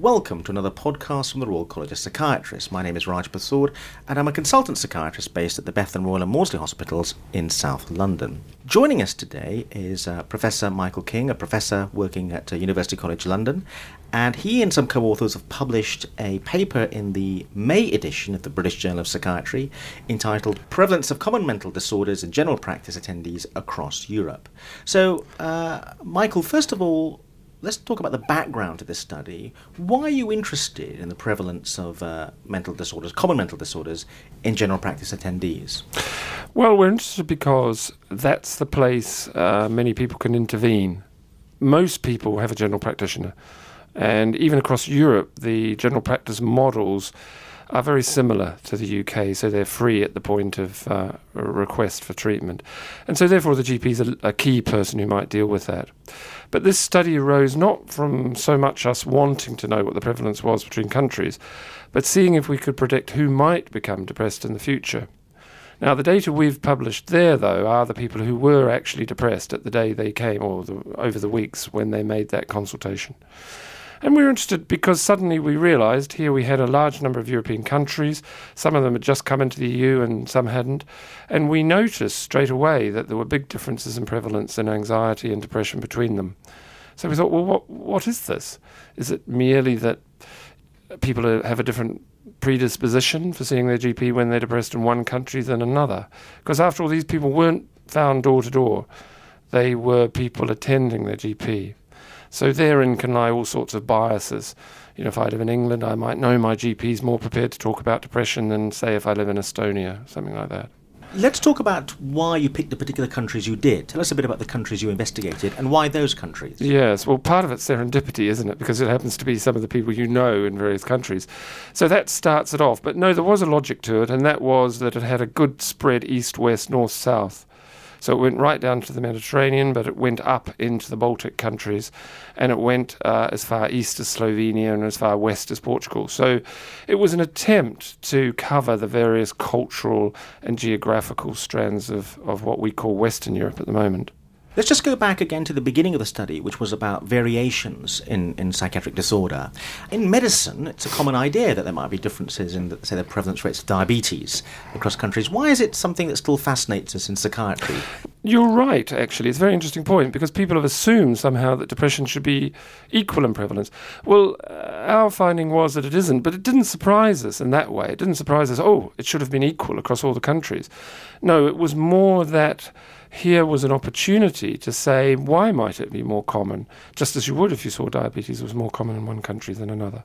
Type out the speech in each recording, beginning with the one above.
welcome to another podcast from the Royal College of Psychiatrists. My name is Raj Persaud, and I'm a consultant psychiatrist based at the Bethlem Royal and Maudsley Hospitals in South London. Joining us today is uh, Professor Michael King, a professor working at uh, University College London, and he and some co authors have published a paper in the May edition of the British Journal of Psychiatry entitled Prevalence of Common Mental Disorders in General Practice Attendees Across Europe. So, uh, Michael, first of all, let's talk about the background to this study. Why are you interested in the prevalence of uh, mental disorders, common mental disorders, in general practice attendees? Well, we're interested because that's the place uh, many people can intervene. Most people have a general practitioner, and even across Europe, the general practice models are very similar to the UK, so they're free at the point of uh, request for treatment. And so, therefore, the GP is a, a key person who might deal with that. But this study arose not from so much us wanting to know what the prevalence was between countries, but seeing if we could predict who might become depressed in the future. Now, the data we've published there, though, are the people who were actually depressed at the day they came or the, over the weeks when they made that consultation. And we were interested because suddenly we realised here we had a large number of European countries. Some of them had just come into the EU and some hadn't. And we noticed straight away that there were big differences in prevalence in anxiety and depression between them. So we thought, well, what, what is this? Is it merely that people have a different predisposition for seeing their GP when they're depressed in one country than another? Because after all, these people weren't found door to door, they were people attending their GP. So therein can lie all sorts of biases. You know, if I live in England, I might know my GP is more prepared to talk about depression than, say, if I live in Estonia, something like that. Let's talk about why you picked the particular countries you did. Tell us a bit about the countries you investigated and why those countries. Yes, well, part of it's serendipity, isn't it? Because it happens to be some of the people you know in various countries. So that starts it off. But no, there was a logic to it, and that was that it had a good spread east, west, north, south. So it went right down to the Mediterranean, but it went up into the Baltic countries, and it went uh, as far east as Slovenia and as far west as Portugal. So it was an attempt to cover the various cultural and geographical strands of, of what we call Western Europe at the moment. Let's just go back again to the beginning of the study, which was about variations in, in psychiatric disorder. In medicine, it's a common idea that there might be differences in, the, say, the prevalence rates of diabetes across countries. Why is it something that still fascinates us in psychiatry? You're right, actually. It's a very interesting point because people have assumed somehow that depression should be equal in prevalence. Well, uh, our finding was that it isn't, but it didn't surprise us in that way. It didn't surprise us, oh, it should have been equal across all the countries. No, it was more that here was an opportunity to say, why might it be more common? Just as you would if you saw diabetes was more common in one country than another.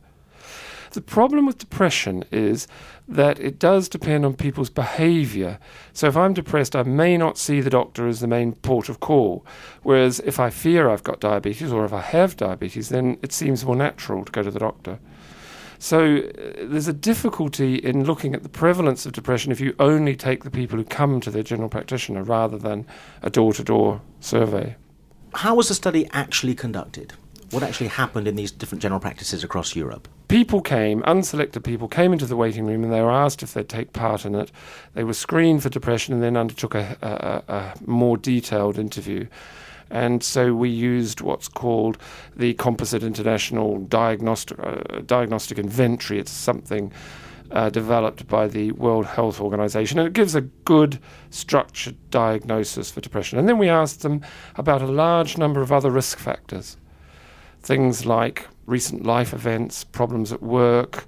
The problem with depression is that it does depend on people's behavior. So if I'm depressed, I may not see the doctor as the main port of call. Whereas if I fear I've got diabetes or if I have diabetes, then it seems more natural to go to the doctor. So uh, there's a difficulty in looking at the prevalence of depression if you only take the people who come to their general practitioner rather than a door to door survey. How was the study actually conducted? What actually happened in these different general practices across Europe? People came, unselected people came into the waiting room and they were asked if they'd take part in it. They were screened for depression and then undertook a, a, a more detailed interview. And so we used what's called the Composite International Diagnostic, uh, Diagnostic Inventory. It's something uh, developed by the World Health Organization, and it gives a good structured diagnosis for depression. And then we asked them about a large number of other risk factors, things like recent life events, problems at work.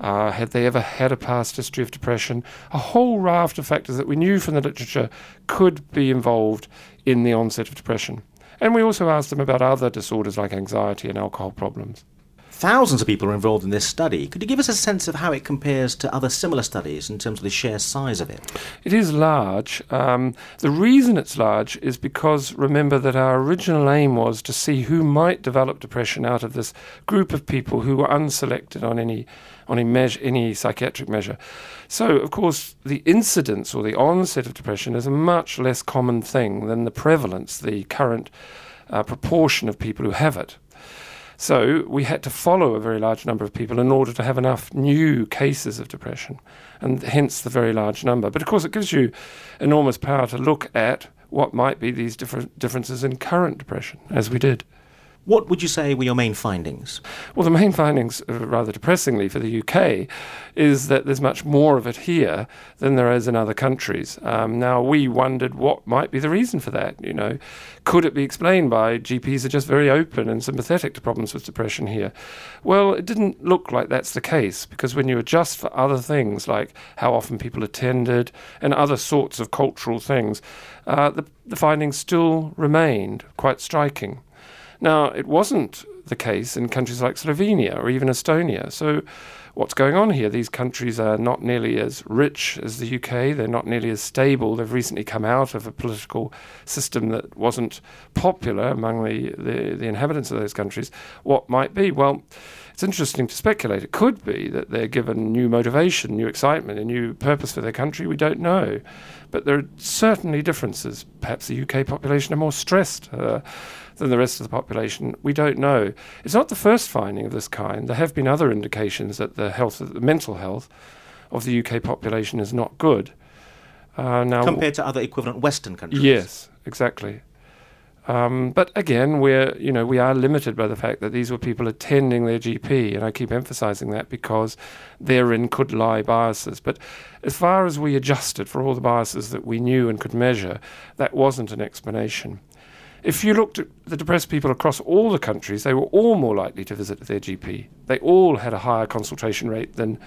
Uh, had they ever had a past history of depression? A whole raft of factors that we knew from the literature could be involved in the onset of depression. And we also asked them about other disorders like anxiety and alcohol problems. Thousands of people are involved in this study. Could you give us a sense of how it compares to other similar studies in terms of the sheer size of it? It is large. Um, the reason it's large is because remember that our original aim was to see who might develop depression out of this group of people who were unselected on any on measure, any psychiatric measure. So, of course, the incidence or the onset of depression is a much less common thing than the prevalence, the current uh, proportion of people who have it. So we had to follow a very large number of people in order to have enough new cases of depression, and hence the very large number. But of course, it gives you enormous power to look at what might be these different differences in current depression, as we did. What would you say were your main findings? Well, the main findings, uh, rather depressingly for the UK, is that there's much more of it here than there is in other countries. Um, now, we wondered what might be the reason for that. You know, could it be explained by GPs are just very open and sympathetic to problems with depression here? Well, it didn't look like that's the case because when you adjust for other things like how often people attended and other sorts of cultural things, uh, the, the findings still remained quite striking. Now, it wasn't the case in countries like Slovenia or even Estonia. So, what's going on here? These countries are not nearly as rich as the UK, they're not nearly as stable. They've recently come out of a political system that wasn't popular among the, the, the inhabitants of those countries. What might be? Well, it's interesting to speculate. It could be that they're given new motivation, new excitement, a new purpose for their country. We don't know. But there are certainly differences. Perhaps the UK population are more stressed. Uh, than the rest of the population? We don't know. It's not the first finding of this kind. There have been other indications that the health, the mental health of the UK population is not good. Uh, now, compared to other equivalent Western countries. Yes, exactly. Um, but again, we're you know we are limited by the fact that these were people attending their GP, and I keep emphasising that because therein could lie biases. But as far as we adjusted for all the biases that we knew and could measure, that wasn't an explanation. If you looked at the depressed people across all the countries, they were all more likely to visit their GP. They all had a higher consultation rate than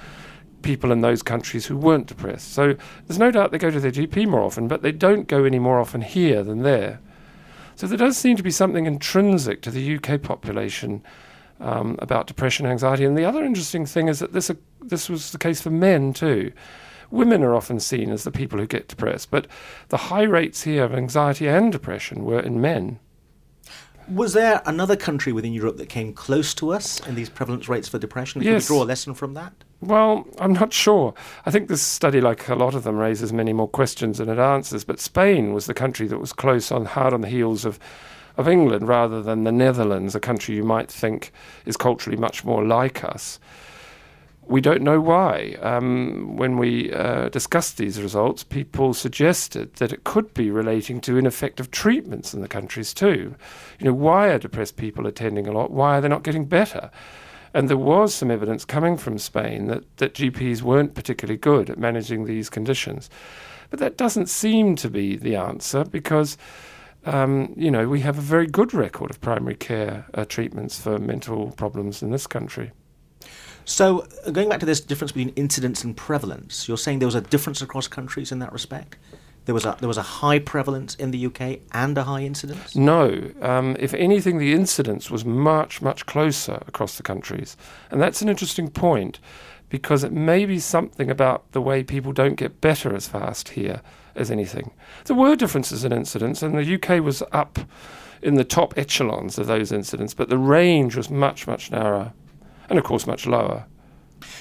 people in those countries who weren't depressed. So there's no doubt they go to their GP more often, but they don't go any more often here than there. So there does seem to be something intrinsic to the UK population um, about depression, anxiety. And the other interesting thing is that this, uh, this was the case for men too. Women are often seen as the people who get depressed, but the high rates here of anxiety and depression were in men. Was there another country within Europe that came close to us in these prevalence rates for depression? Yes. Can we draw a lesson from that? Well, I'm not sure. I think this study, like a lot of them, raises many more questions than it answers. But Spain was the country that was close on, hard on the heels of, of England, rather than the Netherlands, a country you might think is culturally much more like us we don't know why. Um, when we uh, discussed these results, people suggested that it could be relating to ineffective treatments in the countries too. You know, why are depressed people attending a lot? Why are they not getting better? And there was some evidence coming from Spain that, that GPs weren't particularly good at managing these conditions. But that doesn't seem to be the answer because, um, you know, we have a very good record of primary care uh, treatments for mental problems in this country. So, uh, going back to this difference between incidence and prevalence, you're saying there was a difference across countries in that respect? There was a there was a high prevalence in the UK and a high incidence. No, um, if anything, the incidence was much much closer across the countries, and that's an interesting point because it may be something about the way people don't get better as fast here as anything. There were differences in incidence, and the UK was up in the top echelons of those incidents, but the range was much much narrower and of course much lower.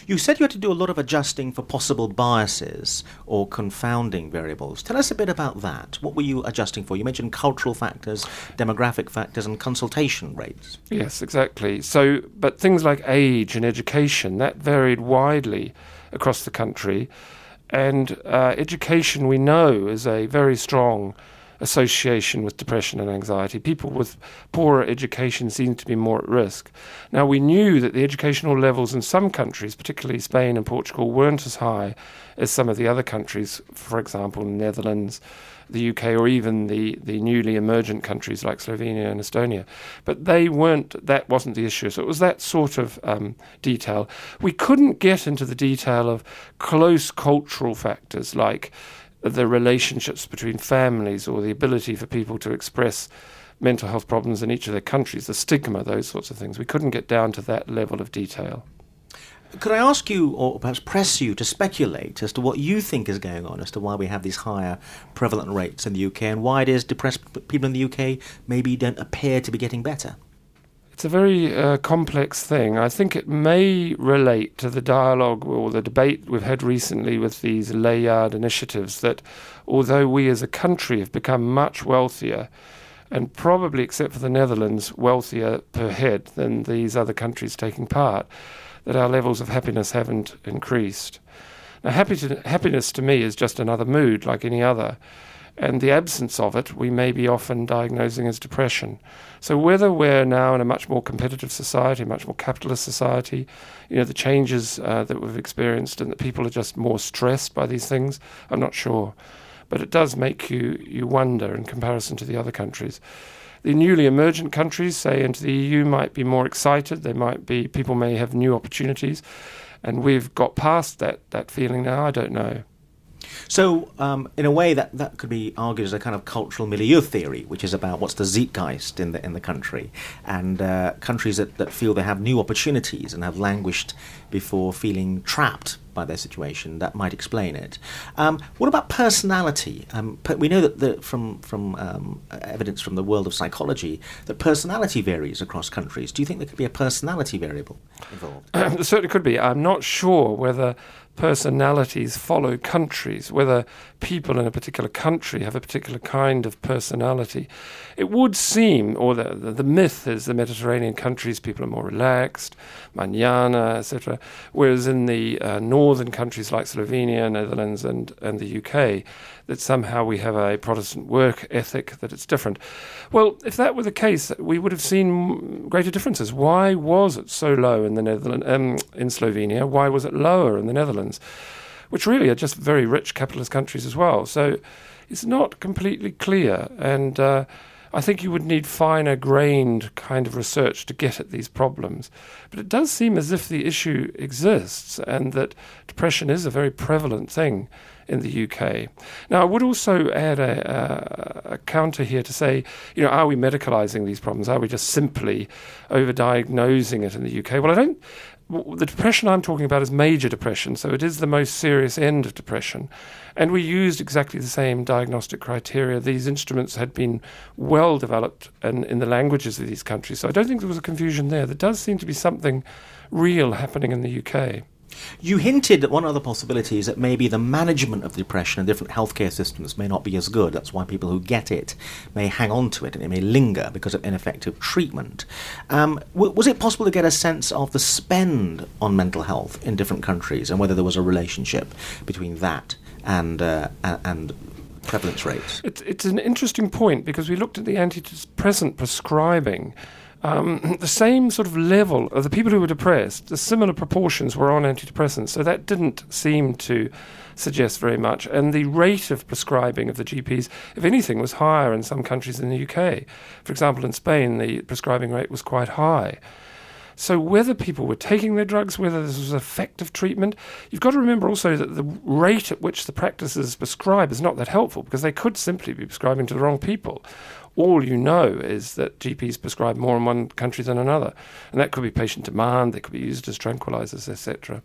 You said you had to do a lot of adjusting for possible biases or confounding variables. Tell us a bit about that. What were you adjusting for? You mentioned cultural factors, demographic factors, and consultation rates. Yes, exactly. So, but things like age and education that varied widely across the country, and uh, education we know is a very strong association with depression and anxiety. People with poorer education seem to be more at risk. Now, we knew that the educational levels in some countries, particularly Spain and Portugal, weren't as high as some of the other countries, for example, Netherlands, the UK, or even the, the newly emergent countries like Slovenia and Estonia. But they weren't, that wasn't the issue. So it was that sort of um, detail. We couldn't get into the detail of close cultural factors like the relationships between families or the ability for people to express mental health problems in each of their countries, the stigma, those sorts of things. We couldn't get down to that level of detail. Could I ask you, or perhaps press you, to speculate as to what you think is going on, as to why we have these higher prevalent rates in the UK, and why it is depressed people in the UK maybe don't appear to be getting better? It's a very uh, complex thing. I think it may relate to the dialogue or the debate we've had recently with these Layard initiatives that although we as a country have become much wealthier, and probably, except for the Netherlands, wealthier per head than these other countries taking part, that our levels of happiness haven't increased. Now, happy to, happiness to me is just another mood like any other. And the absence of it, we may be often diagnosing as depression. So whether we're now in a much more competitive society, much more capitalist society, you know, the changes uh, that we've experienced and that people are just more stressed by these things, I'm not sure. But it does make you, you wonder in comparison to the other countries. The newly emergent countries, say into the EU, might be more excited. They might be people may have new opportunities, and we've got past that that feeling now. I don't know. So, um, in a way, that, that could be argued as a kind of cultural milieu theory, which is about what's the zeitgeist in the in the country, and uh, countries that, that feel they have new opportunities and have languished before feeling trapped by their situation. That might explain it. Um, what about personality? Um, we know that the, from from um, evidence from the world of psychology that personality varies across countries. Do you think there could be a personality variable involved? certainly could be. I'm not sure whether personalities follow countries, whether people in a particular country have a particular kind of personality. It would seem, or the, the, the myth is the Mediterranean countries, people are more relaxed, manana, etc., whereas in the uh, northern countries like Slovenia, Netherlands, and, and the UK, that somehow we have a Protestant work ethic, that it's different. Well, if that were the case, we would have seen greater differences. Why was it so low in the Netherlands, um, in Slovenia? Why was it lower in the Netherlands? Which really are just very rich capitalist countries as well. So it's not completely clear, and uh, I think you would need finer grained kind of research to get at these problems. But it does seem as if the issue exists and that depression is a very prevalent thing in the UK. Now, I would also add a, a, a, counter here to say, you know, are we medicalising these problems? Are we just simply overdiagnosing it in the UK? Well, I don't the depression I'm talking about is major depression, so it is the most serious end of depression. And we used exactly the same diagnostic criteria. These instruments had been well developed in, in the languages of these countries, so I don't think there was a confusion there. There does seem to be something real happening in the UK. You hinted at one other possibility is that maybe the management of depression in different healthcare systems may not be as good. That's why people who get it may hang on to it and it may linger because of ineffective treatment. Um, w- was it possible to get a sense of the spend on mental health in different countries and whether there was a relationship between that and uh, and prevalence rates? It's, it's an interesting point because we looked at the antidepressant prescribing um, the same sort of level of the people who were depressed, the similar proportions were on antidepressants. So that didn't seem to suggest very much. And the rate of prescribing of the GPs, if anything, was higher in some countries in the UK. For example, in Spain, the prescribing rate was quite high. So, whether people were taking their drugs, whether this was effective treatment, you've got to remember also that the rate at which the practices prescribe is not that helpful because they could simply be prescribing to the wrong people all you know is that GPs prescribe more in one country than another. And that could be patient demand, they could be used as tranquilizers, etc.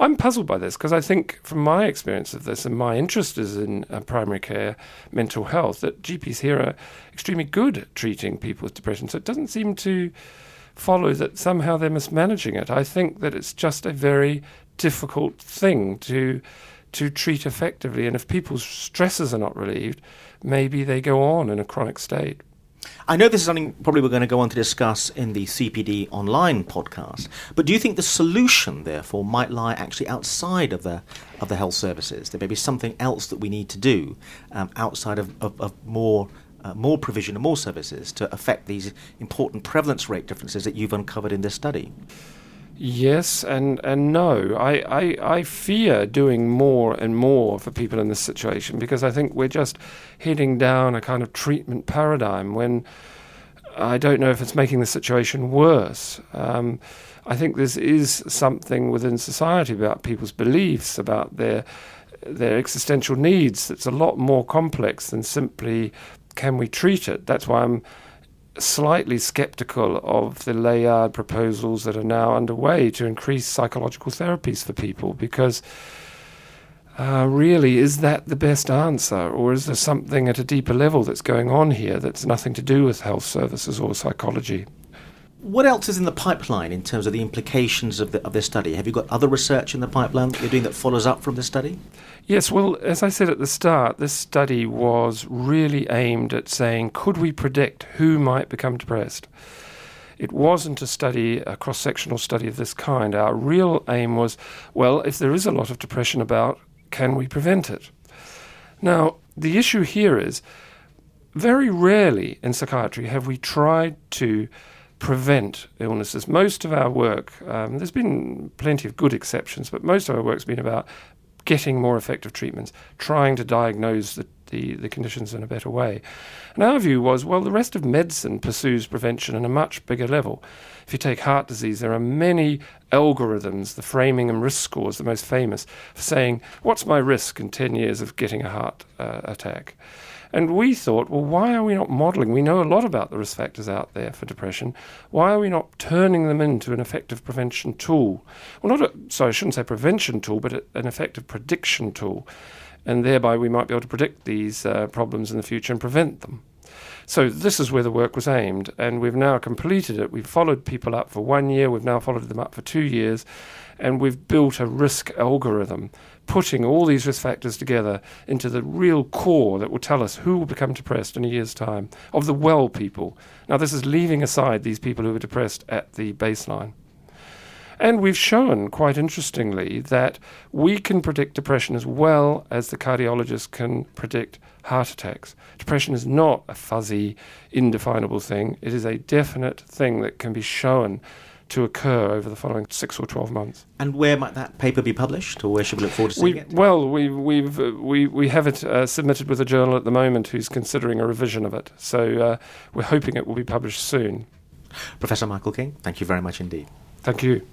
I'm puzzled by this because I think, from my experience of this and my interest is in uh, primary care mental health, that GPs here are extremely good at treating people with depression. So it doesn't seem to follow that somehow they're mismanaging it. I think that it's just a very difficult thing to to treat effectively. And if people's stresses are not relieved, maybe they go on in a chronic state. I know this is something probably we're going to go on to discuss in the CPD online podcast, but do you think the solution, therefore, might lie actually outside of the of the health services? There may be something else that we need to do um, outside of, of, of more uh, more provision and more services to affect these important prevalence rate differences that you've uncovered in this study. Yes and, and no. I, I, I fear doing more and more for people in this situation because I think we're just heading down a kind of treatment paradigm when I don't know if it's making the situation worse. Um, I think this is something within society about people's beliefs, about their their existential needs that's a lot more complex than simply can we treat it. That's why I'm slightly skeptical of the Layard proposals that are now underway to increase psychological therapies for people because uh, really, is that the best answer? Or is there something at a deeper level that's going on here that's nothing to do with health services or psychology? What else is in the pipeline in terms of the implications of, the, of this study? Have you got other research in the pipeline that you're doing that follows up from this study? Yes, well, as I said at the start, this study was really aimed at saying could we predict who might become depressed? It wasn't a study, a cross sectional study of this kind. Our real aim was well, if there is a lot of depression about, can we prevent it? Now, the issue here is very rarely in psychiatry have we tried to prevent illnesses. Most of our work, um, there's been plenty of good exceptions, but most of our work's been about getting more effective treatments, trying to diagnose the, the, the, conditions in a better way. And our view was well, the rest of medicine pursues prevention on a much bigger level. If you take heart disease, there are many algorithms, the Framingham risk scores, the most famous, for saying, what's my risk in 10 years of getting a heart uh, attack? And we thought, well, why are we not modeling? We know a lot about the risk factors out there for depression. Why are we not turning them into an effective prevention tool? Well, not a, sorry, I shouldn't say prevention tool, but a, an effective prediction tool. And thereby we might be able to predict these uh, problems in the future and prevent them. So this is where the work was aimed, and we've now completed it. We've followed people up for one year, we've now followed them up for two years, and we've built a risk algorithm, putting all these risk factors together into the real core that will tell us who will become depressed in a year's time of the well people. Now, this is leaving aside these people who are depressed at the baseline. And we've shown, quite interestingly, that we can predict depression as well as the cardiologist can predict heart attacks. Depression is not a fuzzy, indefinable thing, it is a definite thing that can be shown to occur over the following six or 12 months. And where might that paper be published, or where should we look forward to seeing we, it? Well, we, we've, uh, we, we have it uh, submitted with a journal at the moment who's considering a revision of it. So uh, we're hoping it will be published soon. Professor Michael King, thank you very much indeed. Thank you.